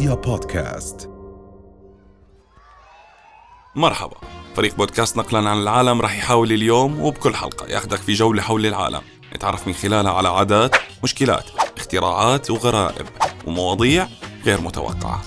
رؤيا بودكاست. مرحبا. فريق بودكاست نقلا عن العالم رح يحاول اليوم وبكل حلقة ياخدك في جولة حول العالم. نتعرف من خلالها على عادات مشكلات اختراعات وغرائب ومواضيع غير متوقعة.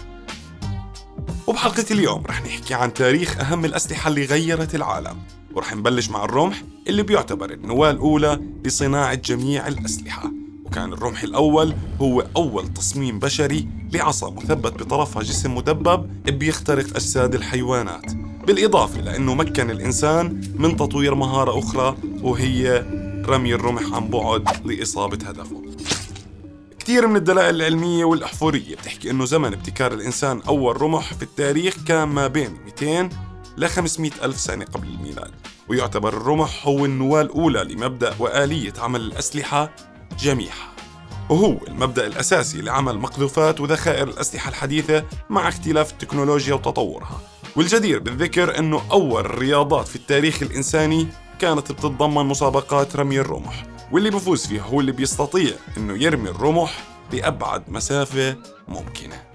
وبحلقة اليوم رح نحكي عن تاريخ أهم الأسلحة اللي غيرت العالم. ورح نبلش مع الرمح اللي بيعتبر النواة الأولى لصناعة جميع الأسلحة. وكان الرمح الأول هو أول تصميم بشري لعصا مثبت بطرفها جسم مدبب بيخترق أجساد الحيوانات. بالإضافة لأنه مكن الإنسان من تطوير مهارة أخرى وهي رمي الرمح عن بعد لإصابة هدفه. كثير من الدلائل العلمية والأحفورية بتحكي إنه زمن ابتكار الإنسان أول رمح في التاريخ كان ما بين 200 ل 500 ألف سنة قبل الميلاد. ويعتبر الرمح هو النواة الأولى لمبدأ وآلية عمل الأسلحة جميعها. وهو المبدأ الأساسي لعمل مقذوفات وذخائر الأسلحة الحديثة مع اختلاف التكنولوجيا وتطورها. والجدير بالذكر أنه أول الرياضات في التاريخ الإنساني كانت بتتضمن مسابقات رمي الرمح واللي بفوز فيها هو اللي بيستطيع أنه يرمي الرمح بأبعد مسافة ممكنة.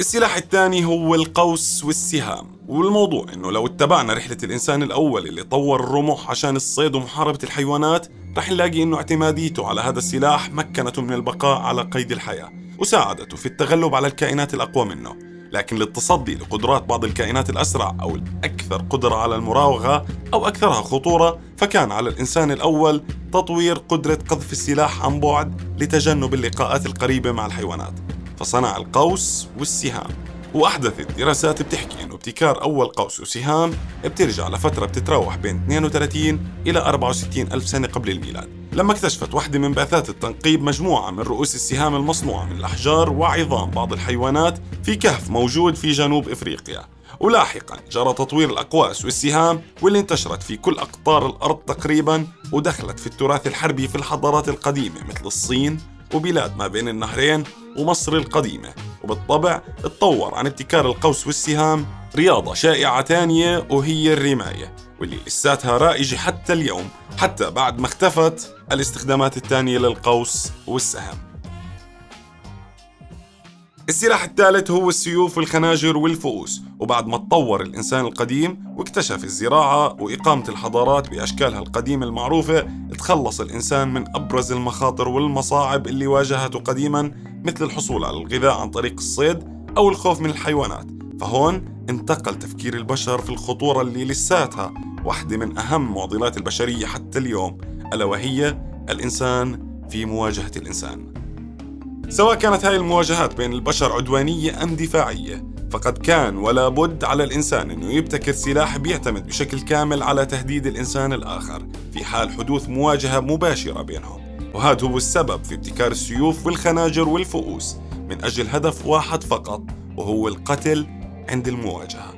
السلاح الثاني هو القوس والسهام. والموضوع إنه لو اتبعنا رحلة الإنسان الأول اللي طور الرمح عشان الصيد ومحاربة الحيوانات رح نلاقي إنه اعتماديته على هذا السلاح مكنته من البقاء على قيد الحياة وساعدته في التغلب على الكائنات الأقوى منه. لكن للتصدي لقدرات بعض الكائنات الأسرع أو الأكثر قدرة على المراوغة أو أكثرها خطورة فكان على الإنسان الأول تطوير قدرة قذف السلاح عن بعد لتجنب اللقاءات القريبة مع الحيوانات. فصنع القوس والسهام. وأحدثت دراسات بتحكي إنه ابتكار أول قوس وسهام بترجع لفترة بتتراوح بين 32 إلى 64 ألف سنة قبل الميلاد. لما اكتشفت واحدة من بعثات التنقيب مجموعة من رؤوس السهام المصنوعة من الأحجار وعظام بعض الحيوانات في كهف موجود في جنوب إفريقيا. ولاحقا جرى تطوير الأقواس والسهام واللي انتشرت في كل أقطار الأرض تقريبا ودخلت في التراث الحربي في الحضارات القديمة مثل الصين وبلاد ما بين النهرين ومصر القديمة. وبالطبع تطور عن ابتكار القوس والسهام رياضة شائعة تانية وهي الرماية واللي لساتها رائجة حتى اليوم حتى بعد ما اختفت الاستخدامات الثانية للقوس والسهم السلاح الثالث هو السيوف والخناجر والفؤوس. وبعد ما تطور الإنسان القديم واكتشف الزراعة وإقامة الحضارات بأشكالها القديمة المعروفة تخلص الإنسان من أبرز المخاطر والمصاعب اللي واجهته قديما مثل الحصول على الغذاء عن طريق الصيد أو الخوف من الحيوانات. فهون انتقل تفكير البشر في الخطورة اللي لساتها واحدة من أهم معضلات البشرية حتى اليوم ألا وهي الإنسان في مواجهة الإنسان. سواء كانت هاي المواجهات بين البشر عدوانية أم دفاعية فقد كان ولا بد على الإنسان أنه يبتكر سلاح بيعتمد بشكل كامل على تهديد الإنسان الآخر في حال حدوث مواجهة مباشرة بينهم. وهذا هو السبب في ابتكار السيوف والخناجر والفؤوس من أجل هدف واحد فقط وهو القتل عند المواجهة.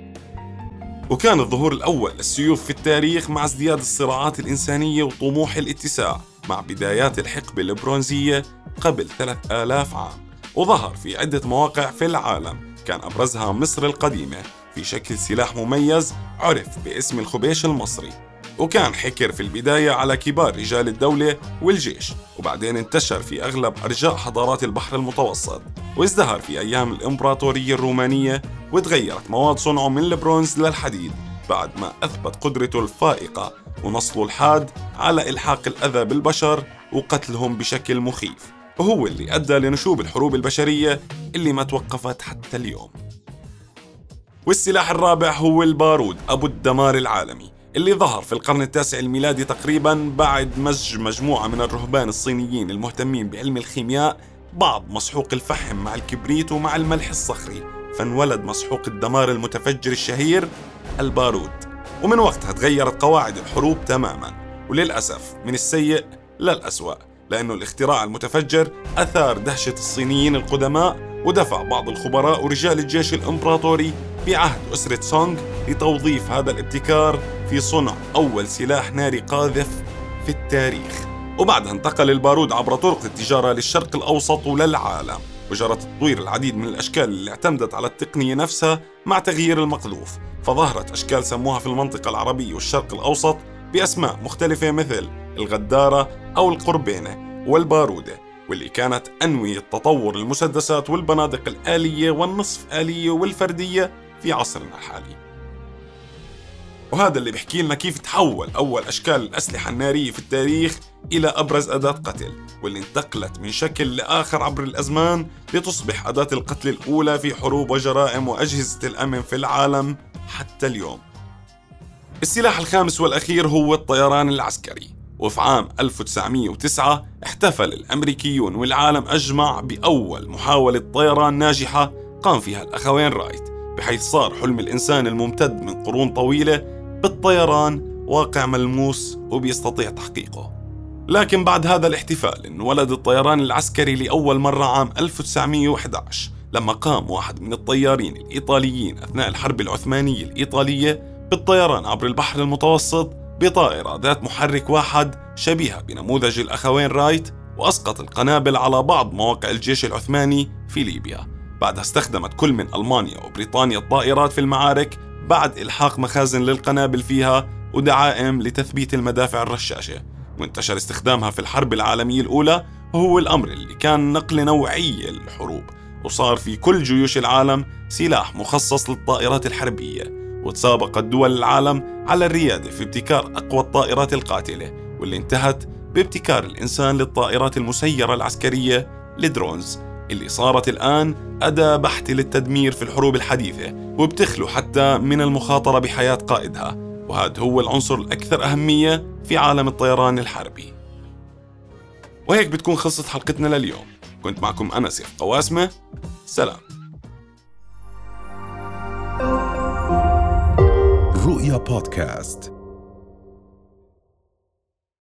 وكان الظهور الأول للسيوف في التاريخ مع ازدياد الصراعات الإنسانية وطموح الاتساع. مع بدايات الحقبة البرونزية قبل 3000 عام وظهر في عدة مواقع في العالم. كان أبرزها مصر القديمة. في شكل سلاح مميز عرف باسم الخبيش المصري. وكان حكر في البداية على كبار رجال الدولة والجيش. وبعدين انتشر في أغلب أرجاء حضارات البحر المتوسط. وازدهر في أيام الإمبراطورية الرومانية وتغيرت مواد صنعه من البرونز للحديد. بعد ما أثبت قدرته الفائقة. ونصله الحاد على إلحاق الأذى بالبشر وقتلهم بشكل مخيف. وهو اللي أدى لنشوب الحروب البشرية اللي ما توقفت حتى اليوم. والسلاح الرابع هو البارود أبو الدمار العالمي اللي ظهر في القرن التاسع الميلادي تقريبا بعد مزج مجموعة من الرهبان الصينيين المهتمين بعلم الخيمياء بعض مسحوق الفحم مع الكبريت ومع الملح الصخري. فانولد مسحوق الدمار المتفجر الشهير البارود. ومن وقتها تغيرت قواعد الحروب تماما وللأسف من السيء للأسوأ لأنه الاختراع المتفجر أثار دهشة الصينيين القدماء ودفع بعض الخبراء ورجال الجيش الإمبراطوري بعهد أسرة سونغ لتوظيف هذا الابتكار في صنع أول سلاح ناري قاذف في التاريخ. وبعدها انتقل البارود عبر طرق التجارة للشرق الأوسط وللعالم. وجرى تطوير العديد من الأشكال اللي اعتمدت على التقنية نفسها مع تغيير المقذوف فظهرت أشكال سموها في المنطقة العربية والشرق الأوسط بأسماء مختلفة مثل الغدارة أو القربينة والبارودة واللي كانت أنوية تطور المسدسات والبنادق الآلية والنصف آلية والفردية في عصرنا الحالي. وهذا اللي بيحكي لنا كيف تحول أول أشكال الأسلحة النارية في التاريخ إلى أبرز أداة قتل واللي انتقلت من شكل لآخر عبر الأزمان لتصبح أداة القتل الأولى في حروب وجرائم وأجهزة الأمن في العالم حتى اليوم. السلاح الخامس والأخير هو الطيران العسكري وفي عام 1909 احتفل الأمريكيون والعالم أجمع بأول محاولة طيران ناجحة قام فيها الأخوين رايت بحيث صار حلم الإنسان الممتد من قرون طويلة بالطيران واقع ملموس وبيستطيع تحقيقه. لكن بعد هذا الاحتفال انولد الطيران العسكري لأول مرة عام 1911 لما قام واحد من الطيارين الإيطاليين أثناء الحرب العثمانية الإيطالية بالطيران عبر البحر المتوسط بطائرة ذات محرك واحد شبيهة بنموذج الأخوين رايت وأسقط القنابل على بعض مواقع الجيش العثماني في ليبيا. بعدها استخدمت كل من ألمانيا وبريطانيا الطائرات في المعارك بعد إلحاق مخازن للقنابل فيها ودعائم لتثبيت المدافع الرشاشة. وانتشر استخدامها في الحرب العالمية الأولى وهو الأمر اللي كان نقل نوعية للحروب وصار في كل جيوش العالم سلاح مخصص للطائرات الحربية وتسابقت دول العالم على الريادة في ابتكار أقوى الطائرات القاتلة واللي انتهت بابتكار الإنسان للطائرات المسيرة العسكرية الدرونز اللي صارت الآن أداة بحتة للتدمير في الحروب الحديثة وبتخلو حتى من المخاطرة بحياة قائدها وهذا هو العنصر الأكثر أهمية في عالم الطيران الحربي. وهيك بتكون خلصت حلقتنا لليوم. كنت معكم أنا سيف قواسمة. سلام. رؤيا بودكاست.